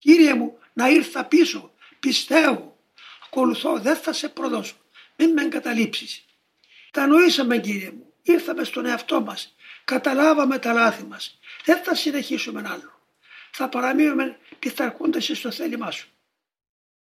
Κύριε μου, να ήρθα πίσω, πιστεύω, ακολουθώ, δεν θα σε προδώσω, μην με εγκαταλείψεις. Τα νοήσαμε Κύριε μου, ήρθαμε στον εαυτό μας, καταλάβαμε τα λάθη μας, δεν θα συνεχίσουμε άλλο. Θα παραμείνουμε πειθαρχούνται στο θέλημά σου.